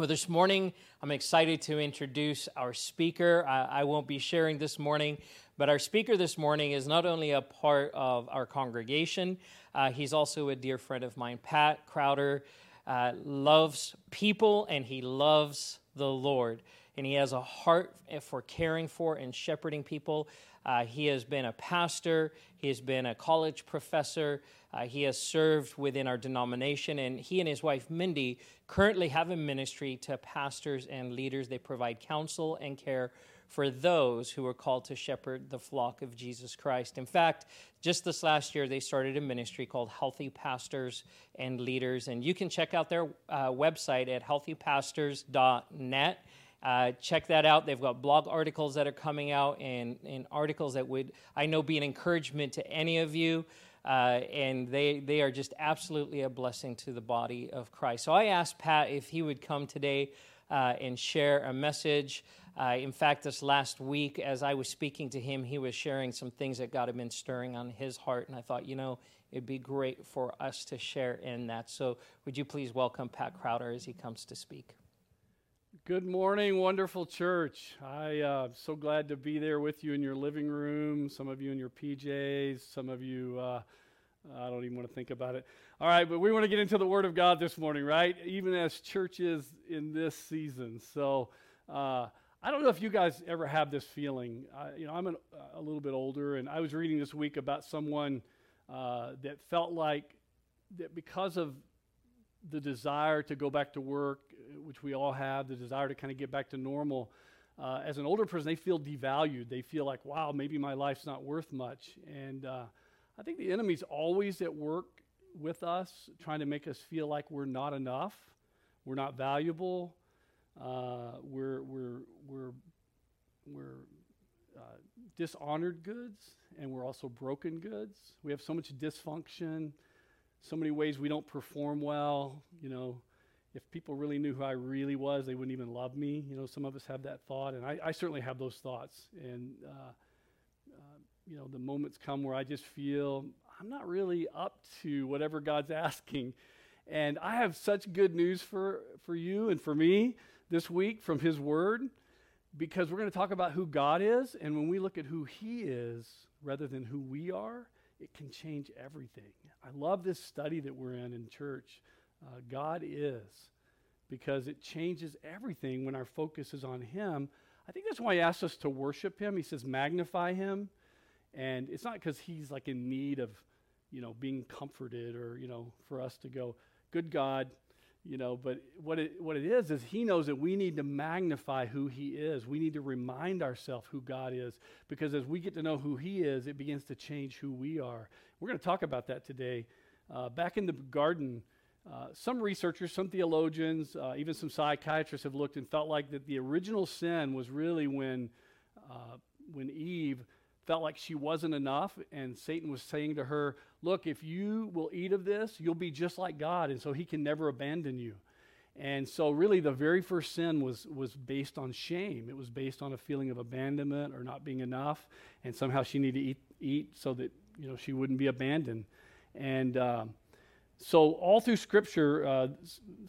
Well, this morning, I'm excited to introduce our speaker. I, I, won't be sharing this morning, but our speaker this morning is not only a part of our congregation, uh, he's also a dear friend of mine. Pat Crowder uh, loves people and he loves the Lord. And he has a heart for caring for and shepherding people. Uh, he has been a pastor, he has been a college professor, uh, he has served within our denomination, and he and his wife Mindy currently have a ministry to pastors and leaders. They provide counsel and care for those who are called to shepherd the flock of Jesus Christ. In fact, just this last year, they started a ministry called Healthy Pastors and Leaders, and you can check out their uh, website at healthypastors.net. Uh, check that out. They've got blog articles that are coming out and, and articles that would, I know, be an encouragement to any of you. Uh, and they, they are just absolutely a blessing to the body of Christ. So I asked Pat if he would come today uh, and share a message. Uh, in fact, this last week, as I was speaking to him, he was sharing some things that God had been stirring on his heart. And I thought, you know, it'd be great for us to share in that. So would you please welcome Pat Crowder as he comes to speak? Good morning, wonderful church. I uh, so glad to be there with you in your living room. Some of you in your PJs. Some of you, uh, I don't even want to think about it. All right, but we want to get into the Word of God this morning, right? Even as churches in this season. So uh, I don't know if you guys ever have this feeling. you know, I'm an, a little bit older, and I was reading this week about someone uh, that felt like that because of the desire to go back to work, which we all have, the desire to kind of get back to normal. Uh, as an older person, they feel devalued. They feel like, wow, maybe my life's not worth much. And uh, I think the enemy's always at work with us, trying to make us feel like we're not enough, we're not valuable, uh, we're, we're, we're, we're uh, dishonored goods, and we're also broken goods. We have so much dysfunction so many ways we don't perform well. You know, if people really knew who I really was, they wouldn't even love me. You know, some of us have that thought, and I, I certainly have those thoughts. And, uh, uh, you know, the moments come where I just feel I'm not really up to whatever God's asking. And I have such good news for, for you and for me this week from His Word because we're going to talk about who God is. And when we look at who He is rather than who we are, it can change everything. I love this study that we're in in church. Uh, God is, because it changes everything when our focus is on Him. I think that's why He asks us to worship Him. He says, magnify Him. And it's not because He's like in need of, you know, being comforted or, you know, for us to go, good God, you know, but what it, what it is, is he knows that we need to magnify who he is. We need to remind ourselves who God is because as we get to know who he is, it begins to change who we are. We're going to talk about that today. Uh, back in the garden, uh, some researchers, some theologians, uh, even some psychiatrists have looked and felt like that the original sin was really when, uh, when Eve felt like she wasn't enough, and Satan was saying to her, Look, if you will eat of this, you'll be just like God, and so he can never abandon you. And so, really, the very first sin was, was based on shame. It was based on a feeling of abandonment or not being enough, and somehow she needed to eat, eat so that you know she wouldn't be abandoned. And um, so, all through Scripture, uh,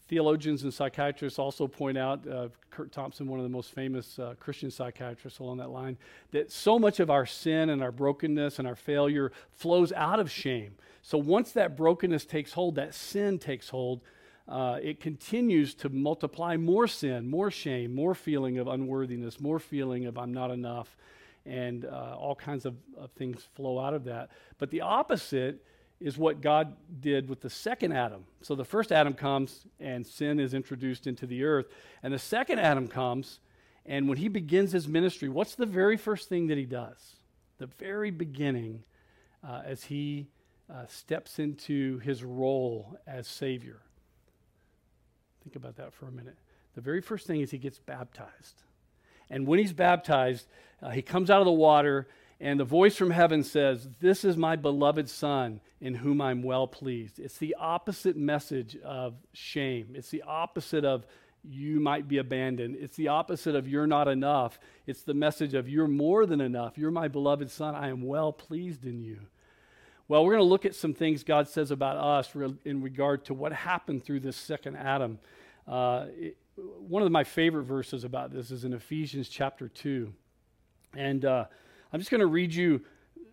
theologians and psychiatrists also point out, uh, Curt Thompson, one of the most famous uh, Christian psychiatrists along that line, that so much of our sin and our brokenness and our failure flows out of shame. So, once that brokenness takes hold, that sin takes hold, uh, it continues to multiply more sin, more shame, more feeling of unworthiness, more feeling of I'm not enough, and uh, all kinds of, of things flow out of that. But the opposite is what God did with the second Adam. So the first Adam comes and sin is introduced into the earth. And the second Adam comes, and when he begins his ministry, what's the very first thing that he does? The very beginning, uh, as he uh, steps into his role as Savior. Think about that for a minute. The very first thing is he gets baptized. And when he's baptized, uh, he comes out of the water and the voice from heaven says, This is my beloved Son in whom I'm well pleased. It's the opposite message of shame. It's the opposite of you might be abandoned. It's the opposite of you're not enough. It's the message of you're more than enough. You're my beloved Son. I am well pleased in you. Well, we're going to look at some things God says about us in regard to what happened through this second Adam. Uh, it, one of my favorite verses about this is in Ephesians chapter 2. And uh, I'm just going to read you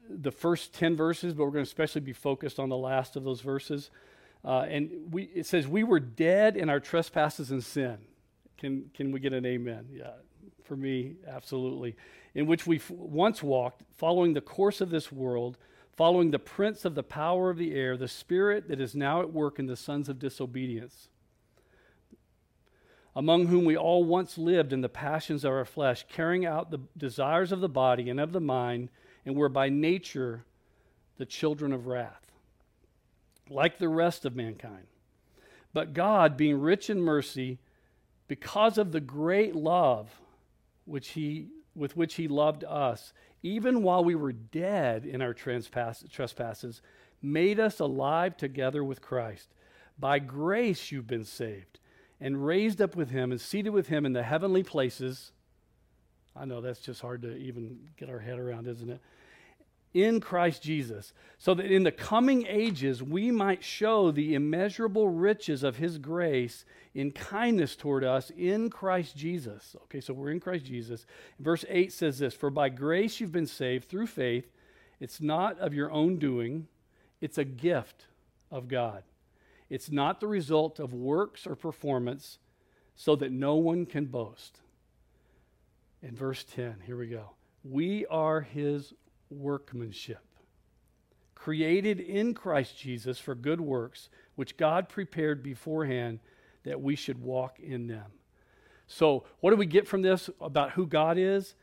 the first 10 verses, but we're going to especially be focused on the last of those verses. Uh, and we, it says, We were dead in our trespasses and sin. Can, can we get an amen? Yeah, for me, absolutely. In which we f- once walked, following the course of this world, following the prince of the power of the air, the spirit that is now at work in the sons of disobedience among whom we all once lived in the passions of our flesh, carrying out the desires of the body and of the mind, and were by nature the children of wrath, like the rest of mankind. But God, being rich in mercy, because of the great love which he, with which He loved us, even while we were dead in our trespasses, made us alive together with Christ. By grace you've been saved and raised up with him and seated with him in the heavenly places. I know that's just hard to even get our head around, isn't it? In Christ Jesus, so that in the coming ages we might show the immeasurable riches of his grace in kindness toward us in Christ Jesus. Okay, so we're in Christ Jesus. Verse 8 says this For by grace you've been saved through faith. It's not of your own doing, it's a gift of God it's not the result of works or performance, so that no one can boast. In verse 10, here we go. We are his workmanship, created in Christ Jesus for good works, which God prepared beforehand that we should walk in them. So, what do we get from this about who God is?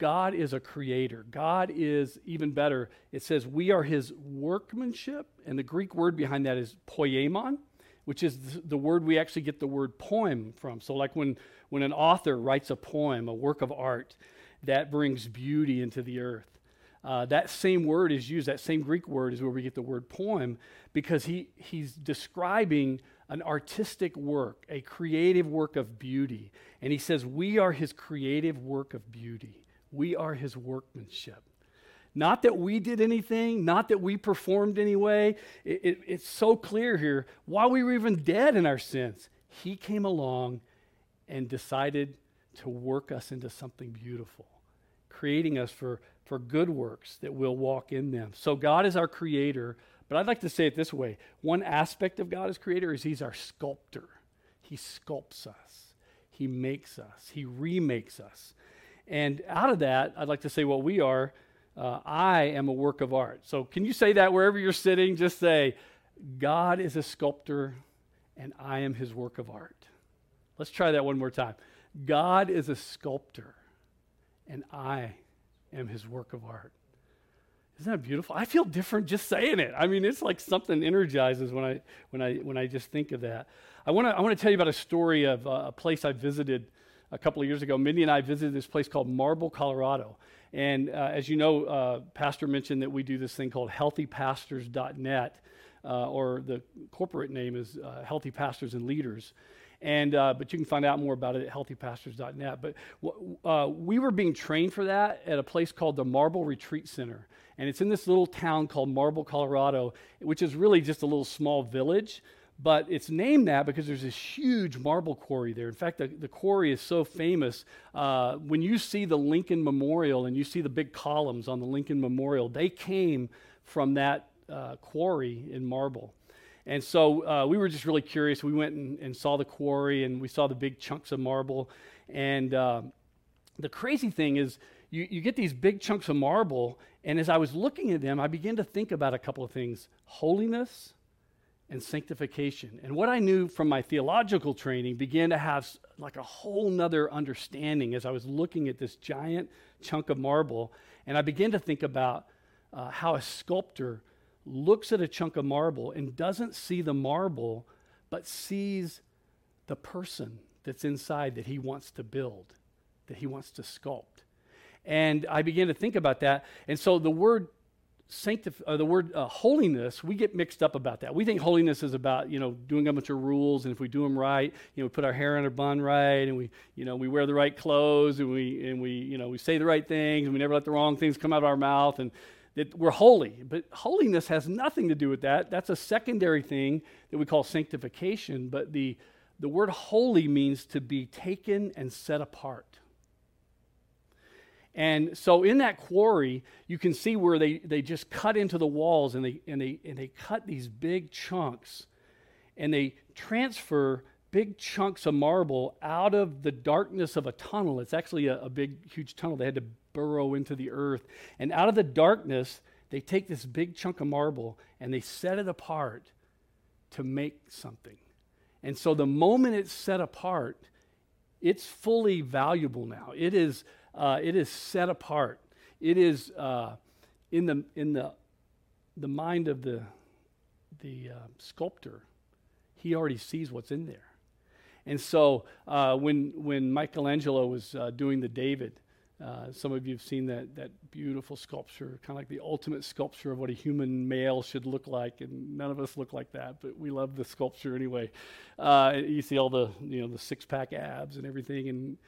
God is a creator. God is even better. It says we are his workmanship, and the Greek word behind that is poiema, which is the word we actually get the word poem from. So, like when, when an author writes a poem, a work of art, that brings beauty into the earth. Uh, that same word is used, that same Greek word is where we get the word poem, because he, he's describing an artistic work, a creative work of beauty. And he says, We are his creative work of beauty. We are his workmanship. Not that we did anything, not that we performed anyway. It, it, it's so clear here. While we were even dead in our sins, he came along and decided to work us into something beautiful, creating us for, for good works that we'll walk in them. So God is our creator, but I'd like to say it this way one aspect of God as creator is he's our sculptor. He sculpts us, he makes us, he remakes us. And out of that, I'd like to say what we are. Uh, I am a work of art. So, can you say that wherever you're sitting? Just say, God is a sculptor and I am his work of art. Let's try that one more time. God is a sculptor and I am his work of art. Isn't that beautiful? I feel different just saying it. I mean, it's like something energizes when I when I when I just think of that. I want to I want to tell you about a story of uh, a place I visited a couple of years ago, Mindy and I visited this place called Marble, Colorado. And uh, as you know, uh, Pastor mentioned that we do this thing called healthypastors.net, uh, or the corporate name is uh, Healthy Pastors and Leaders. And, uh, but you can find out more about it at healthypastors.net. But uh, we were being trained for that at a place called the Marble Retreat Center. And it's in this little town called Marble, Colorado, which is really just a little small village but it's named that because there's this huge marble quarry there. In fact, the, the quarry is so famous. Uh, when you see the Lincoln Memorial and you see the big columns on the Lincoln Memorial, they came from that uh, quarry in marble. And so uh, we were just really curious. We went and, and, saw the quarry and we saw the big chunks of marble. And uh, the crazy thing is, you, you get these big chunks of marble, and as I was looking at them, I began to think about a couple of things holiness and sanctification. And what I knew from my theological training began to have like a whole nother understanding as I was looking at this giant chunk of marble. And I began to think about uh, how a sculptor looks at a chunk of marble and doesn't see the marble, but sees the person that's inside that he wants to build, that he wants to sculpt. And I began to think about that. And so the word sanctif- uh, the word uh, holiness, we get mixed up about that. We think holiness is about, you know, doing a bunch of rules, and if we do them right, you know, we put our hair in a bun right, and we, you know, we wear the right clothes, and we, and we, you know, we say the right things, and we never let the wrong things come out of our mouth, and that we're holy. But holiness has nothing to do with that. That's a secondary thing that we call sanctification. But the the word holy means to be taken and set apart. And so in that quarry, you can see where they, they just cut into the walls and they, and, they, and they cut these big chunks and they transfer big chunks of marble out of the darkness of a tunnel. It's actually a, a big, huge tunnel. They had to burrow into the earth. And out of the darkness, they take this big chunk of marble and they set it apart to make something. And so the moment it's set apart, it's fully valuable now. It is, uh, it is set apart. It is uh, in, the, in the, the mind of the, the uh, sculptor. He already sees what's in there. And so uh, when, when Michelangelo was uh, doing the David, uh, some of you have seen that, that beautiful sculpture, kind of like the ultimate sculpture of what a human male should look like, and none of us look like that, but we love the sculpture anyway. You see all the you know the six pack abs and everything, and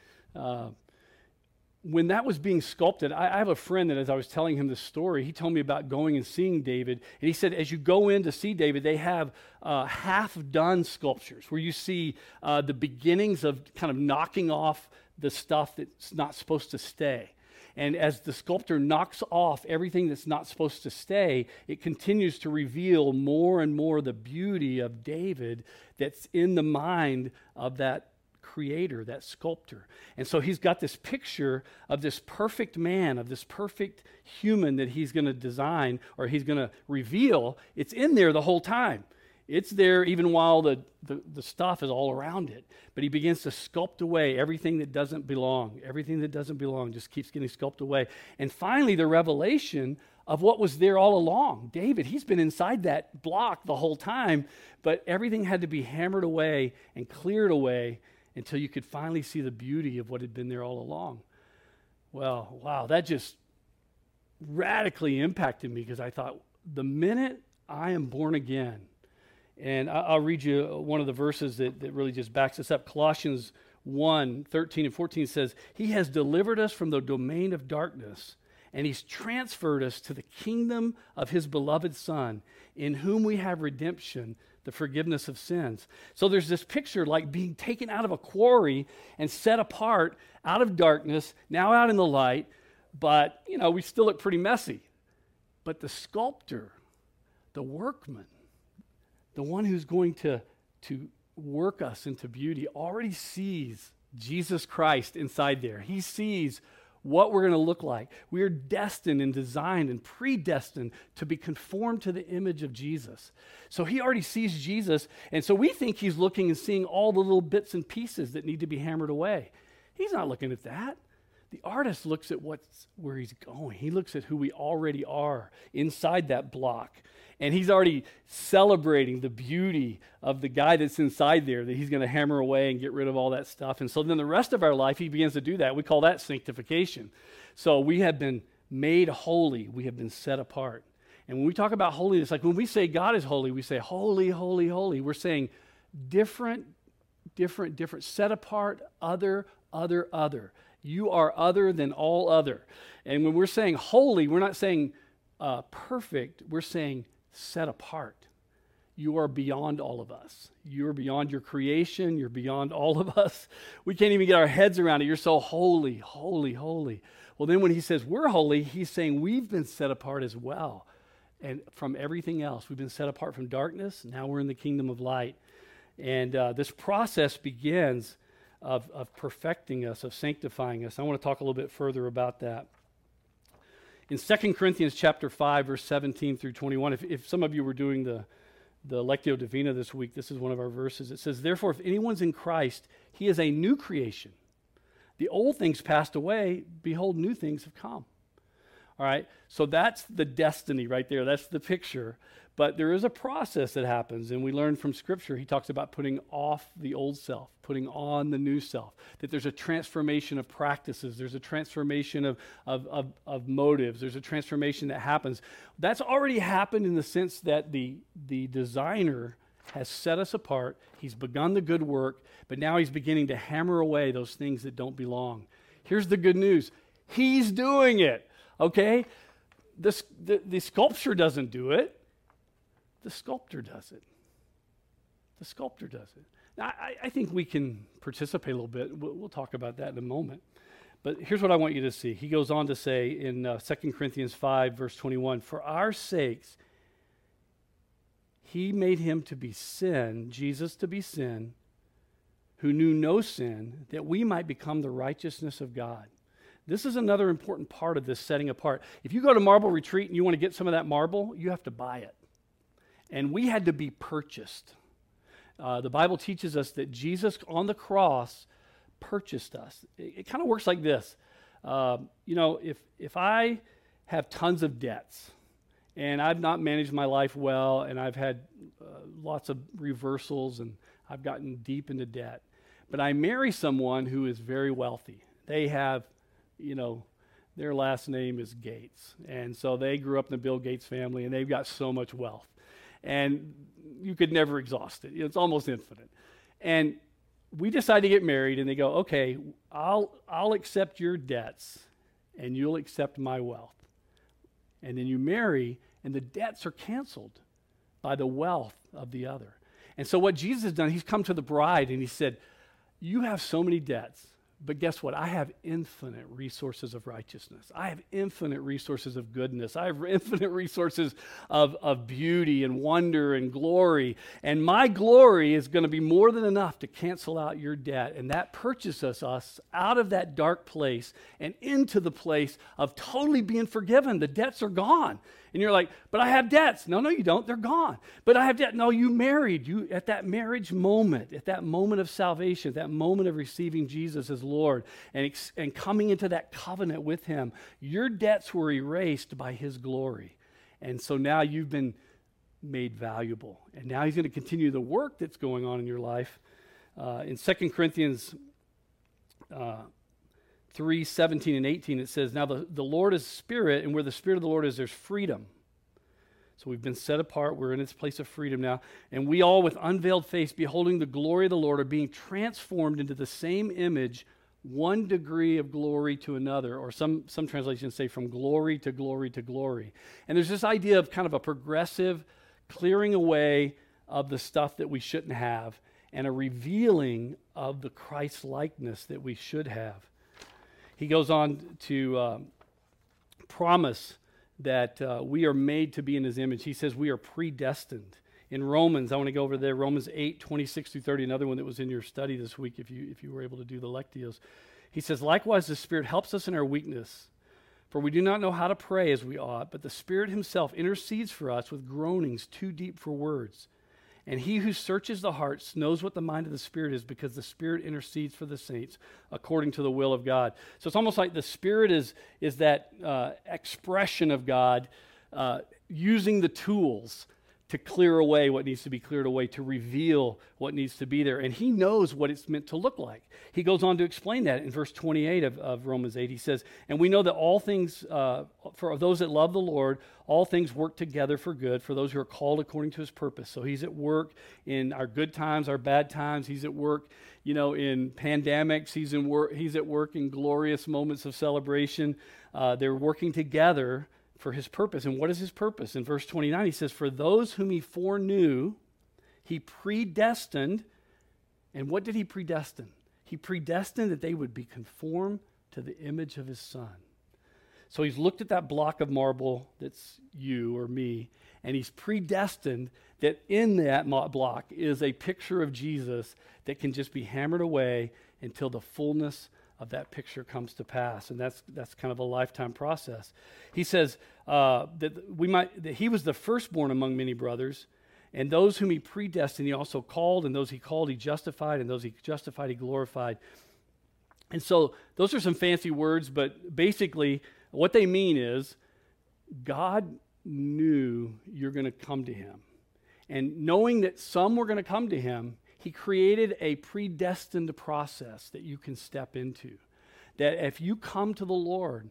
when that was being sculpted, I, I, have a friend that as I was telling him the story, he told me about going and seeing David, and he said as you go in to see David, they have uh, half done sculptures where you see uh, the beginnings of kind of knocking off the stuff that's not supposed to stay. And as the sculptor knocks off everything that's not supposed to stay, it continues to reveal more and more the beauty of David that's in the mind of that creator, that sculptor. And so he's got this picture of this perfect man, of this perfect human that he's going to design or he's going to reveal. It's in there the whole time. It's there even while the, the, the, stuff is all around it. But he begins to sculpt away everything that doesn't belong. Everything that doesn't belong just keeps getting sculpted away. And finally, the revelation of what was there all along. David, he's been inside that block the whole time, but everything had to be hammered away and cleared away until you could finally see the beauty of what had been there all along. Well, wow, that just radically impacted me because I thought the minute I am born again, and I'll read you one of the verses that, that really just backs this up. Colossians 1 13 and 14 says, He has delivered us from the domain of darkness, and He's transferred us to the kingdom of His beloved Son, in whom we have redemption, the forgiveness of sins. So there's this picture like being taken out of a quarry and set apart out of darkness, now out in the light, but, you know, we still look pretty messy. But the sculptor, the workman, the one who's going to, to work us into beauty, already sees Jesus Christ inside there. He sees what we're going to look like. We are destined and designed and predestined to be conformed to the image of Jesus. So he already sees Jesus, and so we think he's looking and seeing all the little bits and pieces that need to be hammered away. He's not looking at that. The artist looks at what's where he's going. He looks at who we already are inside that block. And he's already celebrating the beauty of the guy that's inside there that he's going to hammer away and get rid of all that stuff. And so then the rest of our life, he begins to do that. We call that sanctification. So we have been made holy, we have been set apart. And when we talk about holiness, like when we say God is holy, we say holy, holy, holy. We're saying different, different, different, set apart, other, other, other. You are other than all other. And when we're saying holy, we're not saying uh, perfect, we're saying set apart. You are beyond all of us. You're beyond your creation. You're beyond all of us. We can't even get our heads around it. You're so holy, holy, holy. Well, then when he says we're holy, he's saying we've been set apart as well. And from everything else, we've been set apart from darkness. Now we're in the kingdom of light. And uh, this process begins of, of perfecting us, of sanctifying us. I want to talk a little bit further about that. In 2 Corinthians chapter 5, verse 17 through 21, if, if some of you were doing the, the Lectio Divina this week, this is one of our verses. It says, Therefore, if anyone's in Christ, he is a new creation. The old things passed away, behold, new things have come. All right, so that's the destiny right there. That's the picture. But there is a process that happens, and we learn from Scripture. He talks about putting off the old self, putting on the new self, that there's a transformation of practices, there's a transformation of, of, of, of motives, there's a transformation that happens. That's already happened in the sense that the, the designer has set us apart, he's begun the good work, but now he's beginning to hammer away those things that don't belong. Here's the good news He's doing it, okay? The, the, the sculpture doesn't do it. The sculptor does it. The sculptor does it. I, I, think we can participate a little bit. We'll, we'll, talk about that in a moment. But here's what I want you to see. He goes on to say in uh, 2 Corinthians 5, verse 21 For our sakes, he made him to be sin, Jesus to be sin, who knew no sin, that we might become the righteousness of God. This is another important part of this setting apart. If you go to Marble Retreat and you want to get some of that marble, you have to buy it. And we had to be purchased. Uh, the Bible teaches us that Jesus on the cross purchased us. It, it kind of works like this. Uh, you know, if, if I have tons of debts and I've not managed my life well and I've had uh, lots of reversals and I've gotten deep into debt, but I marry someone who is very wealthy. They have, you know, their last name is Gates. And so they grew up in the Bill Gates family and they've got so much wealth. And you could never exhaust it. It's almost infinite. And we decide to get married and they go, "Okay, I'll I'll accept your debts and you'll accept my wealth." And then you marry and the debts are canceled by the wealth of the other. And so what Jesus has done, he's come to the bride and he said, you have so many debts, but guess what? I have infinite resources of righteousness. I have infinite resources of goodness. I have infinite resources of, of beauty and wonder and glory. And my glory is going to be more than enough to cancel out your debt. And that purchases us out of that dark place and into the place of totally being forgiven. The debts are gone. And you're like, but I have debts. No, no, you don't. They're gone. But I have debt. No, you married. You at that marriage moment, at that moment of salvation, at that moment of receiving Jesus as Lord and, and coming into that covenant with Him, your debts were erased by His glory. And so now you've been made valuable. And now He's going to continue the work that's going on in your life. Uh, in 2 Corinthians uh, 3 17 and 18, it says, Now the, the Lord is spirit, and where the spirit of the Lord is, there's freedom. So we've been set apart. We're in this place of freedom now. And we all, with unveiled face, beholding the glory of the Lord, are being transformed into the same image, one degree of glory to another. Or some, some translations say from glory to glory to glory. And there's this idea of kind of a progressive clearing away of the stuff that we shouldn't have and a revealing of the Christ likeness that we should have. He goes on to um, promise that uh, we are made to be in his image. He says we are predestined. In Romans, I want to go over there, Romans 8, 26 through 30, another one that was in your study this week if you, if you were able to do the Lectios. He says, Likewise, the Spirit helps us in our weakness. For we do not know how to pray as we ought, but the Spirit Himself intercedes for us with groanings too deep for words. And he who searches the hearts knows what the mind of the Spirit is because the Spirit intercedes for the saints according to the will of God. So it's almost like the Spirit is, is that uh, expression of God uh, using the tools to clear away what needs to be cleared away, to reveal what needs to be there. And he knows what it's meant to look like. He goes on to explain that in verse 28 of, of Romans 8. He says, And we know that all things, uh, for those that love the Lord, all things work together for good for those who are called according to his purpose. So he's at work in our good times, our bad times. He's at work, you know, in pandemics. He's, in work, he's at work in glorious moments of celebration. Uh, they're working together for his purpose. And what is his purpose? In verse 29, he says, For those whom he foreknew, he predestined. And what did he predestine? He predestined that they would be conformed to the image of his son. So he's looked at that block of marble that's you or me, and he's predestined that in that block is a picture of Jesus that can just be hammered away until the fullness of that picture comes to pass. And that's, that's kind of a lifetime process. He says uh, that, we might, that he was the firstborn among many brothers. And those whom he predestined, he also called. And those he called, he justified. And those he justified, he glorified. And so those are some fancy words, but basically, what they mean is God knew you're going to come to him. And knowing that some were going to come to him, he created a predestined process that you can step into. That if you come to the Lord,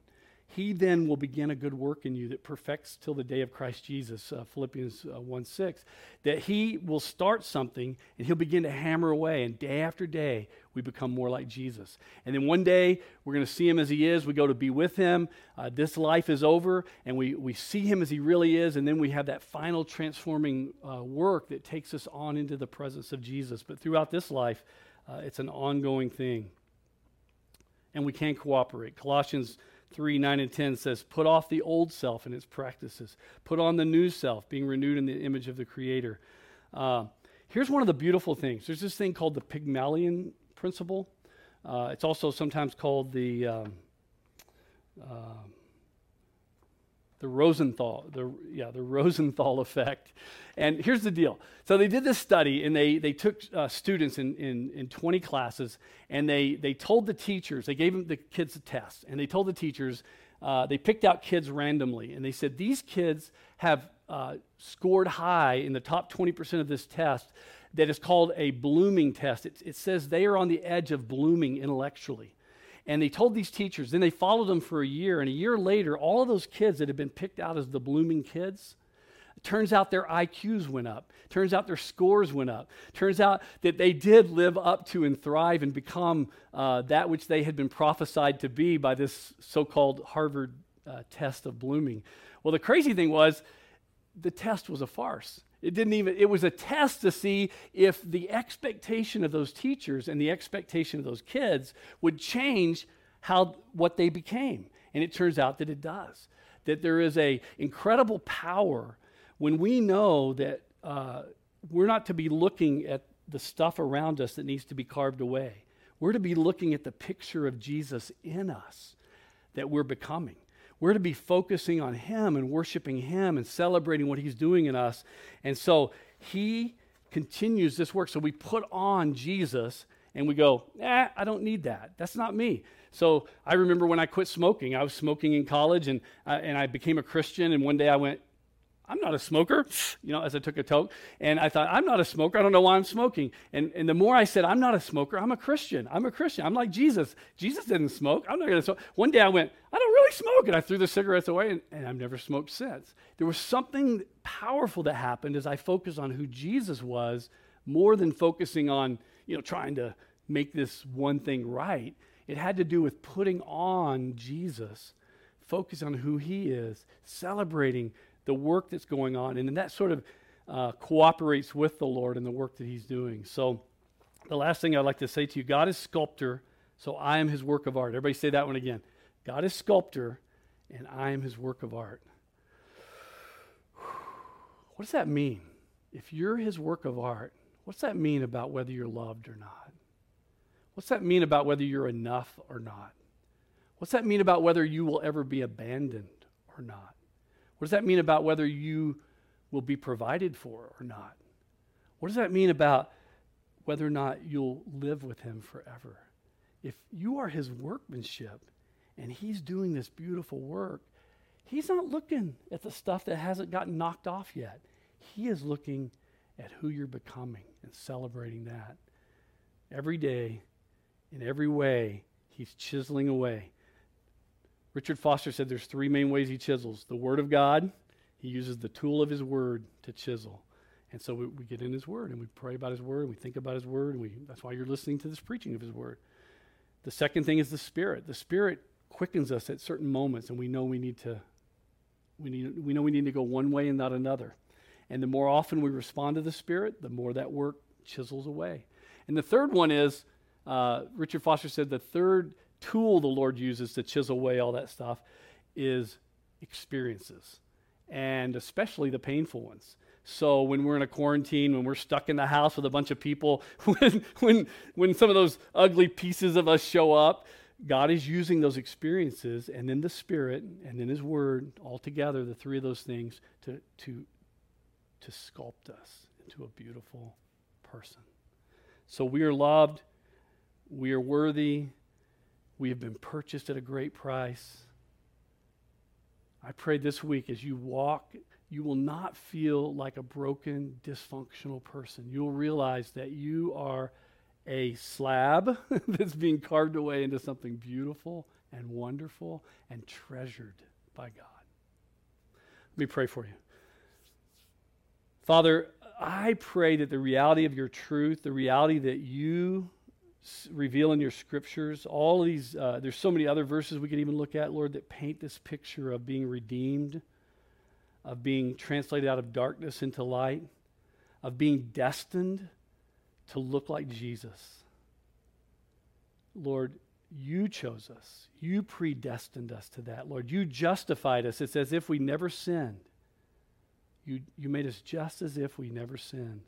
he then will begin a good work in you that perfects till the day of Christ Jesus, uh, Philippians uh, 1 6. That he will start something and he'll begin to hammer away, and day after day, we become more like Jesus. And then one day, we're going to see him as he is. We go to be with him. Uh, this life is over, and we, we see him as he really is, and then we have that final transforming uh, work that takes us on into the presence of Jesus. But throughout this life, uh, it's an ongoing thing. And we can cooperate. Colossians 3 9 and 10 says, Put off the old self and its practices, put on the new self, being renewed in the image of the Creator. Uh, here's one of the beautiful things there's this thing called the Pygmalion principle. Uh, it's also sometimes called the. Um, uh, the Rosenthal, the yeah, the Rosenthal effect. And here's the deal. So they did this study, and they they took uh, students in, in in 20 classes, and they they told the teachers, they gave them the kids a test, and they told the teachers, uh, they picked out kids randomly, and they said these kids have uh, scored high in the top 20% of this test. That is called a blooming test. It, it says they are on the edge of blooming intellectually. And they told these teachers, then they followed them for a year. And a year later, all of those kids that had been picked out as the blooming kids, turns out their IQs went up. Turns out their scores went up. Turns out that they did live up to and thrive and become uh, that which they had been prophesied to be by this so called Harvard uh, test of blooming. Well, the crazy thing was, the test was a farce. It didn't even, it was a test to see if the expectation of those teachers and the expectation of those kids would change how, what they became. And it turns out that it does. That there is a incredible power when we know that uh, we're not to be looking at the stuff around us that needs to be carved away. We're to be looking at the picture of Jesus in us that we're becoming. We're to be focusing on Him and worshiping Him and celebrating what He's doing in us. And so He continues this work. So we put on Jesus and we go, eh, I don't need that. That's not me. So I remember when I quit smoking, I was smoking in college and, uh, and I became a Christian. And one day I went, I'm not a smoker, you know, as I took a toke. And I thought, I'm not a smoker. I don't know why I'm smoking. And, and the more I said, I'm not a smoker, I'm a Christian. I'm a Christian. I'm like Jesus. Jesus didn't smoke. I'm not going to smoke. One day I went, I don't really smoke. And I threw the cigarettes away, and, and I've never smoked since. There was something powerful that happened as I focused on who Jesus was more than focusing on, you know, trying to make this one thing right. It had to do with putting on Jesus, focus on who he is, celebrating the work that's going on, and then that sort of uh, cooperates with the Lord in the work that He's doing. So, the last thing I'd like to say to you God is sculptor, so I am His work of art. Everybody say that one again. God is sculptor, and I am His work of art. What does that mean? If you're His work of art, what's that mean about whether you're loved or not? What's that mean about whether you're enough or not? What's that mean about whether you will ever be abandoned or not? What does that mean about whether you will be provided for or not? What does that mean about whether or not you'll live with him forever? If you are his workmanship and he's doing this beautiful work, he's not looking at the stuff that hasn't gotten knocked off yet. He is looking at who you're becoming and celebrating that. Every day, in every way, he's chiseling away Richard Foster said there's three main ways he chisels the Word of God, he uses the tool of his Word to chisel. And so we, we, get in his Word and we pray about his Word and we think about his Word, and we, that's why you're listening to this preaching of his Word. The second thing is the Spirit. The Spirit quickens us at certain moments, and we know we need to. We, need, we know we need to go one way and not another. And the more often we respond to the Spirit, the more that work chisels away. And the third one is uh, Richard Foster said the third tool the Lord uses to chisel away all that stuff is experiences, and especially the painful ones. So when we're in a quarantine, when we're stuck in the house with a bunch of people, when, when, when some of those ugly pieces of us show up, God is using those experiences and then the Spirit and then His Word all together, the three of those things, to, to, to sculpt us into a beautiful person. So we are loved, we are worthy, we have been purchased at a great price. I pray this week as you walk, you will not feel like a broken, dysfunctional person. You'll realize that you are a slab that's being carved away into something beautiful and wonderful and treasured by God. Let me pray for you. Father, I pray that the reality of your truth, the reality that you reveal in your scriptures, all these, uh, there's so many other verses we could even look at, Lord, that paint this picture of being redeemed, of being translated out of darkness into light, of being destined to look like Jesus. Lord, you chose us. You predestined us to that, Lord. You justified us. It's as if we never sinned. You, you made us just as if we never sinned.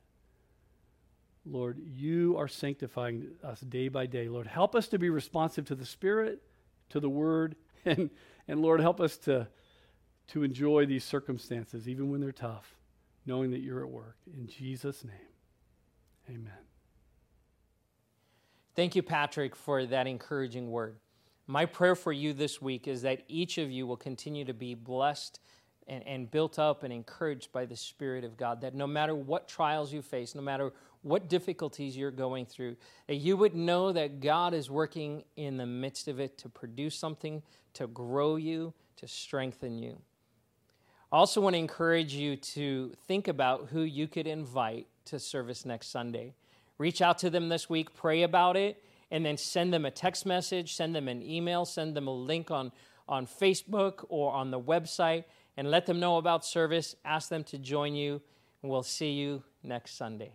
Lord, you are sanctifying us day by day. Lord, help us to be responsive to the Spirit, to the Word, and, and Lord, help us to, to enjoy these circumstances, even when they're tough, knowing that you're at work. In Jesus' name, amen. Thank you, Patrick, for that encouraging word. My prayer for you this week is that each of you will continue to be blessed and, and, built up and encouraged by the Spirit of God. That no matter what trials you face, no matter what difficulties you're going through, that you would know that God is working in the midst of it to produce something, to grow you, to strengthen you. I also want to encourage you to think about who you could invite to service next Sunday. Reach out to them this week, pray about it, and then send them a text message, send them an email, send them a link on, on Facebook or on the website, and let them know about service. Ask them to join you, and we'll see you next Sunday.